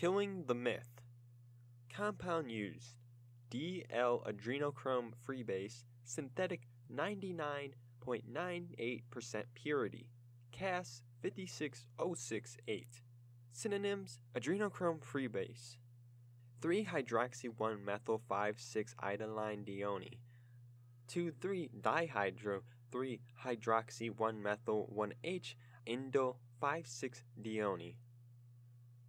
Killing the myth. Compound used DL adrenochrome freebase, synthetic 99.98% purity, CAS 56068. Synonyms adrenochrome freebase, 3 hydroxy 1 methyl 5 6 indoline dione, 2 3 dihydro 3 hydroxy 1 methyl 1H indole 5 6 dione.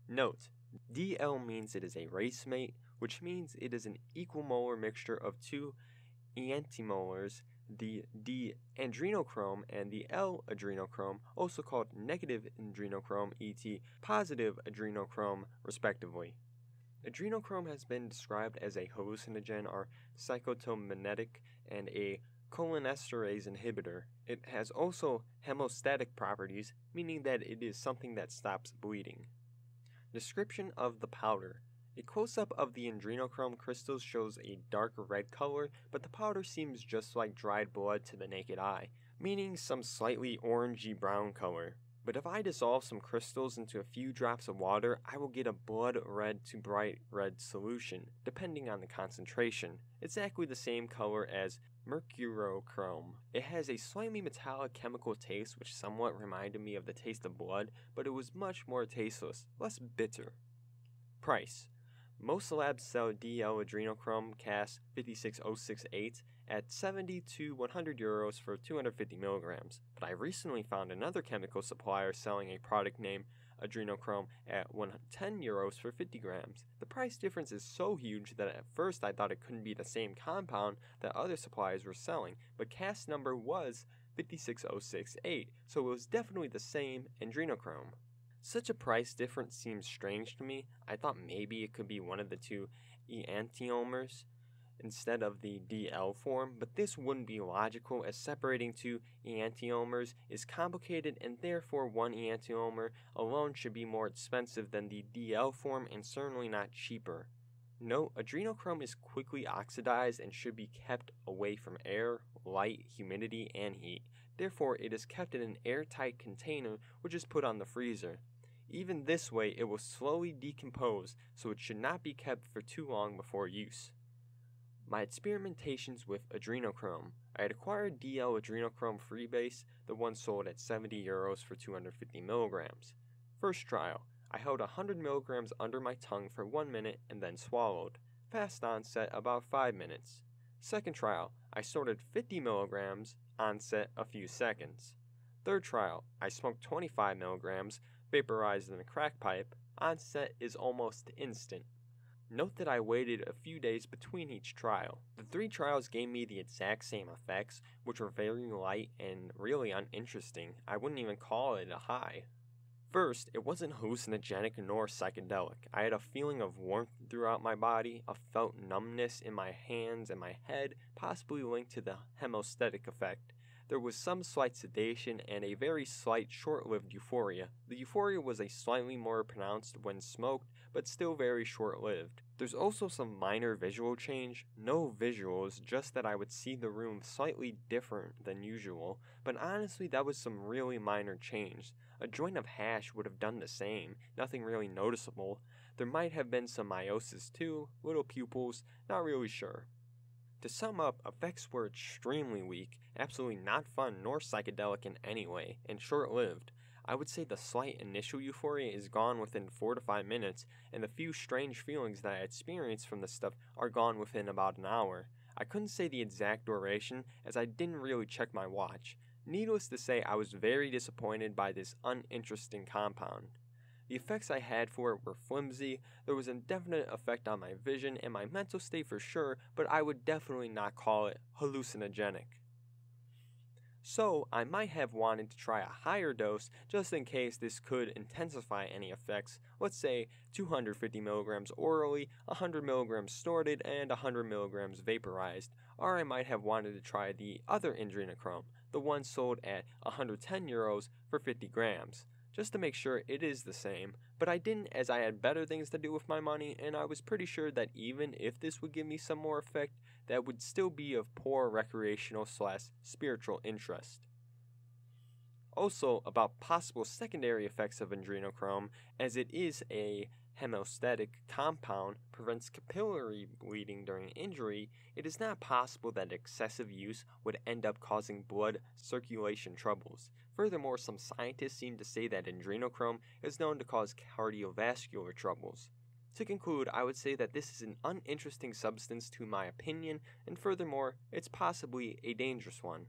Note DL means it is a racemate, which means it is an equimolar mixture of two enantiomers, the D adrenochrome and the L adrenochrome, also called negative adrenochrome, ET positive adrenochrome, respectively. Adrenochrome has been described as a hallucinogen or psychotomimetic and a cholinesterase inhibitor. It has also hemostatic properties, meaning that it is something that stops bleeding. Description of the powder. A close up of the adrenochrome crystals shows a dark red color, but the powder seems just like dried blood to the naked eye, meaning some slightly orangey brown color. But if I dissolve some crystals into a few drops of water, I will get a blood red to bright red solution, depending on the concentration. Exactly the same color as mercurochrome. It has a slightly metallic chemical taste which somewhat reminded me of the taste of blood, but it was much more tasteless, less bitter. Price most labs sell DL adrenochrome CAS 56068 at 70 to 100 euros for 250 milligrams, but I recently found another chemical supplier selling a product named adrenochrome at 110 euros for 50 grams. The price difference is so huge that at first I thought it couldn't be the same compound that other suppliers were selling, but CAS number was 56068, so it was definitely the same adrenochrome. Such a price difference seems strange to me. I thought maybe it could be one of the two enantiomers instead of the DL form, but this wouldn't be logical as separating two enantiomers is complicated and therefore one enantiomer alone should be more expensive than the DL form and certainly not cheaper. Note, adrenochrome is quickly oxidized and should be kept away from air, light, humidity, and heat. Therefore, it is kept in an airtight container which is put on the freezer. Even this way, it will slowly decompose, so it should not be kept for too long before use. My experimentations with adrenochrome. I had acquired DL adrenochrome freebase, the one sold at 70 euros for 250 milligrams. First trial, I held 100 milligrams under my tongue for 1 minute and then swallowed. Fast onset about 5 minutes. Second trial, I sorted 50 milligrams, onset a few seconds. Third trial, I smoked 25 milligrams, vaporized in a crack pipe, onset is almost instant. Note that I waited a few days between each trial. The three trials gave me the exact same effects, which were very light and really uninteresting. I wouldn't even call it a high. First, it wasn't hallucinogenic nor psychedelic. I had a feeling of warmth throughout my body, a felt numbness in my hands and my head, possibly linked to the hemostatic effect. There was some slight sedation and a very slight short lived euphoria. The euphoria was a slightly more pronounced when smoked, but still very short lived. There's also some minor visual change, no visuals, just that I would see the room slightly different than usual, but honestly, that was some really minor change. A joint of hash would have done the same, nothing really noticeable. There might have been some miosis too, little pupils, not really sure. To sum up, effects were extremely weak, absolutely not fun nor psychedelic in any way, and short lived. I would say the slight initial euphoria is gone within 4 to 5 minutes, and the few strange feelings that I experienced from the stuff are gone within about an hour. I couldn't say the exact duration as I didn't really check my watch. Needless to say, I was very disappointed by this uninteresting compound. The effects I had for it were flimsy, there was a definite effect on my vision and my mental state for sure, but I would definitely not call it hallucinogenic. So, I might have wanted to try a higher dose just in case this could intensify any effects, let's say 250 milligrams orally, 100 milligrams snorted, and 100 milligrams vaporized, or I might have wanted to try the other adrenochrome, the one sold at 110 euros for 50 grams just to make sure it is the same, but I didn't as I had better things to do with my money, and I was pretty sure that even if this would give me some more effect, that would still be of poor recreational slash spiritual interest. Also, about possible secondary effects of adrenochrome, as it is a hemostatic compound, prevents capillary bleeding during injury, it is not possible that excessive use would end up causing blood circulation troubles. Furthermore, some scientists seem to say that adrenochrome is known to cause cardiovascular troubles. To conclude, I would say that this is an uninteresting substance to my opinion, and furthermore, it's possibly a dangerous one.